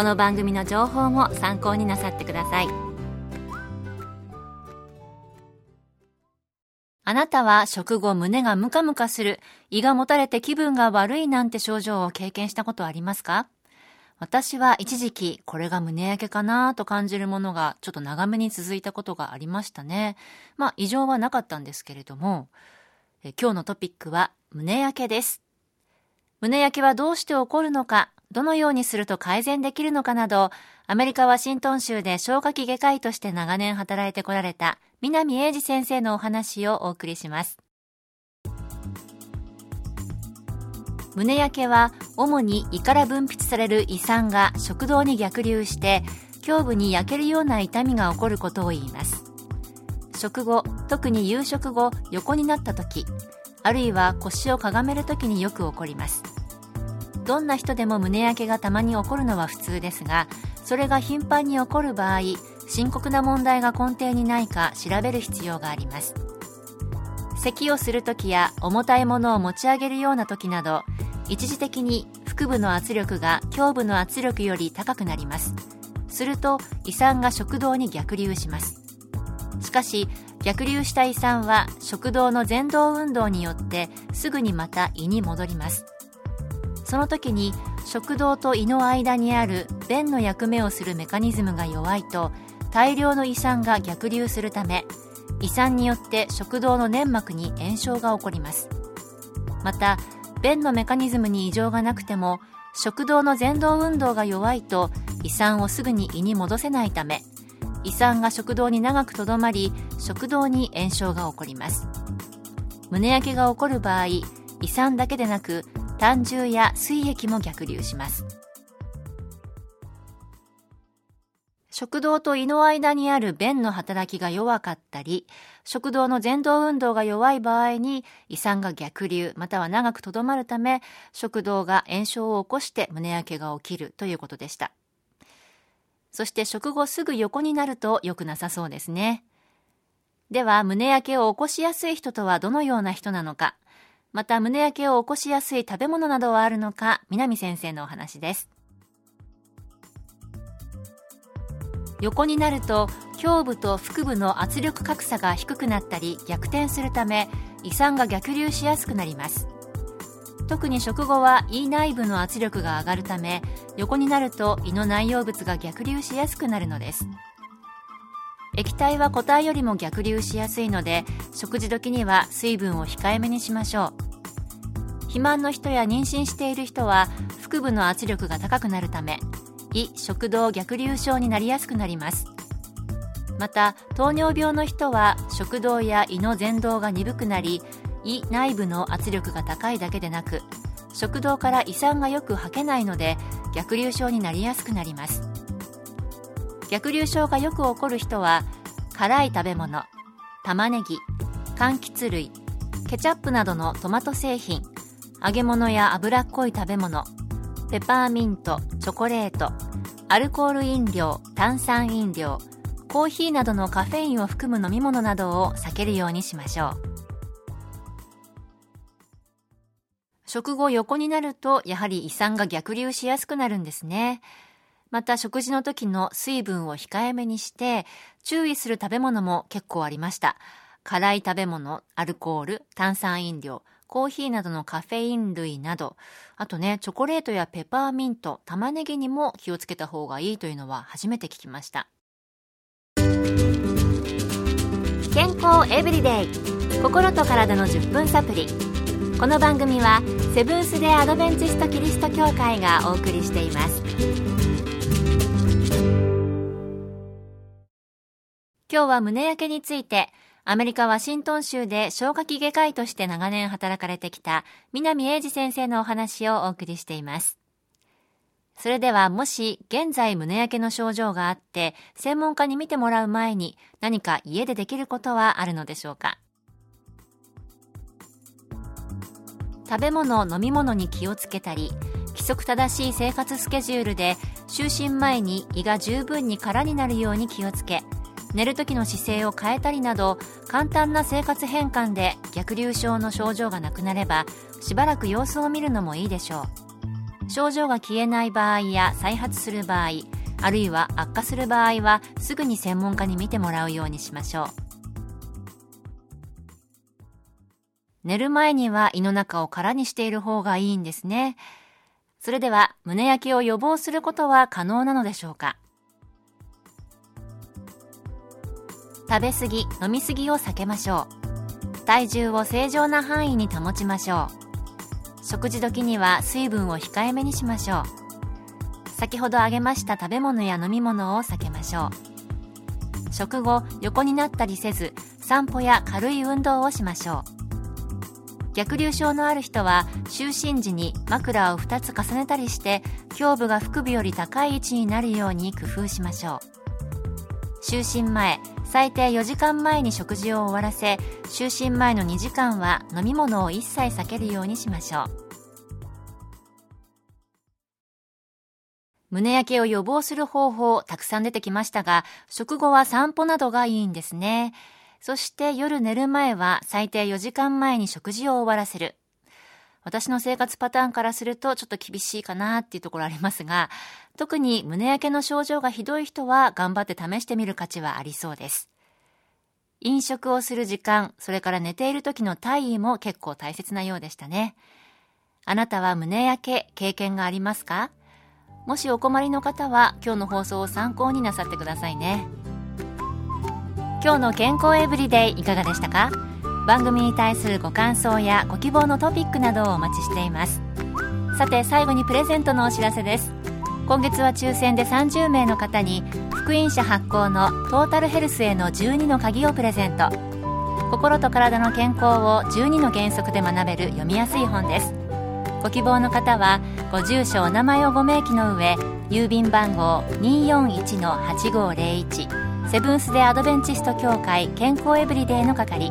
この番組の情報も参考になさってくださいあなたは食後胸がムカムカする胃がもたれて気分が悪いなんて症状を経験したことはありますか？私は一時期これが胸焼けかなと感じるものがちょっと長めに続いたことがありましたね。まあ異常はなかったんですけれども、え今日のトピックは胸焼けです。胸焼けはどうして起こるのか、どのようにすると改善できるのかなど、アメリカ・ワシントン州で消化器外科医として長年働いてこられた南英二先生のお話をお送りします。胸焼けは主に胃から分泌される胃酸が食道に逆流して胸部に焼けるような痛みが起こることを言います食後特に夕食後横になった時あるいは腰をかがめる時によく起こりますどんな人でも胸焼けがたまに起こるのは普通ですがそれが頻繁に起こる場合深刻な問題が根底にないか調べる必要があります。咳をする時や重たいものを持ち上げるような時など一時的に腹部の圧力が胸部の圧力より高くなります。すると胃酸が食道に逆流します。しかし逆流した胃酸は食道の前動運動によってすぐにまた胃に戻ります。その時に食道と胃の間にある便の役目をするメカニズムが弱いと大量の胃酸が逆流するため胃酸によって食道の粘膜に炎症が起こります。また便のメカニズムに異常がなくても食道の前動運動が弱いと胃酸をすぐに胃に戻せないため胃酸が食道に長くとどまり食道に炎症が起こります。胸焼けが起こる場合胃酸だけでなく胆汁や膵液も逆流します食道と胃の間にある便の働きが弱かったり、食道の前動運動が弱い場合に胃酸が逆流または長くとどまるため、食道が炎症を起こして胸焼けが起きるということでした。そして食後すぐ横になると良くなさそうですね。では、胸焼けを起こしやすい人とはどのような人なのか、また胸焼けを起こしやすい食べ物などはあるのか、南先生のお話です。横になると胸部と腹部の圧力格差が低くなったり逆転するため胃酸が逆流しやすくなります特に食後は胃内部の圧力が上がるため横になると胃の内容物が逆流しやすくなるのです液体は固体よりも逆流しやすいので食事時には水分を控えめにしましょう。肥満の人や妊娠している人は腹部の圧力が高くなるため胃食道逆流症になりやすくなります。また糖尿病の人は食道や胃の前動が鈍くなり胃内部の圧力が高いだけでなく食道から胃酸がよく吐けないので逆流症になりやすくなります。逆流症がよく起こる人は辛い食べ物玉ねぎ柑橘類ケチャップなどのトマト製品揚げ物や脂っこい食べ物ペパーミントチョコレートアルコール飲料炭酸飲料コーヒーなどのカフェインを含む飲み物などを避けるようにしましょう食後横になるとやはり胃酸が逆流しやすくなるんですね。また食事の時の水分を控えめにして注意する食べ物も結構ありました。辛い食べ物、アルコール、炭酸飲料、コーヒーなどのカフェイン類など、あとね、チョコレートやペパーミント、玉ねぎにも気をつけた方がいいというのは初めて聞きました。健康エブリデイ心と体の10分サプリこの番組はセブンス・デ・アドベンチスト・キリスト教会がお送りしています今日は胸焼けについてアメリカ・ワシントン州で消化器外科医として長年働かれてきた南英二先生のお話をお送りしています。それではもし現在胸焼けの症状があって専門家に見てもらう前に何か家でできることはあるのでしょうか？食べ物飲み物に気をつけたり規則正しい生活スケジュールで就寝前に胃が十分に空になるように気をつけ寝る時の姿勢を変えたりなど簡単な生活変換で逆流症の症状がなくなればしばらく様子を見るのもいいでしょう。症状が消えない場合や再発する場合あるいは悪化する場合はすぐに専門家に見てもらうようにしましょう。寝る前には胃の中を空にしている方がいいんですね。それでは胸焼けを予防することは可能なのでしょうか？食べ過ぎ飲み過ぎを避けましょう。体重を正常な範囲に保ちましょう。食事時には水分を控えめにしましょう。先ほど挙げました食べ物や飲み物を避けましょう。食後横になったりせず散歩や軽い運動をしましょう。逆流症のある人は就寝時に枕を2つ重ねたりして胸部が腹部より高い位置になるように工夫しましょう。就寝前最低4時間前に食事を終わらせ就寝前の2時間は飲み物を一切避けるようにしましょう。胸焼けを予防する方法たくさん出てきましたが食後は散歩などがいいんですね。そして夜寝る前は最低4時間前に食事を終わらせる。私の生活パターンからするとちょっと厳しいかなっていうところありますが、特に胸焼けの症状がひどい人は頑張って試してみる価値はありそうです。飲食をする時間、それから寝ている時の体位も結構大切なようでしたね。あなたは胸焼け経験がありますか？もしお困りの方は今日の放送を参考になさってくださいね。今日の健康エブリデイいかがでしたか？番組に対するご感想やご希望のトピックなどをお待ちしています。さて最後にプレゼントのお知らせです。今月は抽選で30名の方に福音社発行のトータルヘルスへの12の鍵をプレゼント。心と体の健康を12の原則で学べる読みやすい本です。ご希望の方はご住所お名前をご明記の上郵便番号241-8501セブンス・デ・アドベンチスト協会健康エブリデイの係。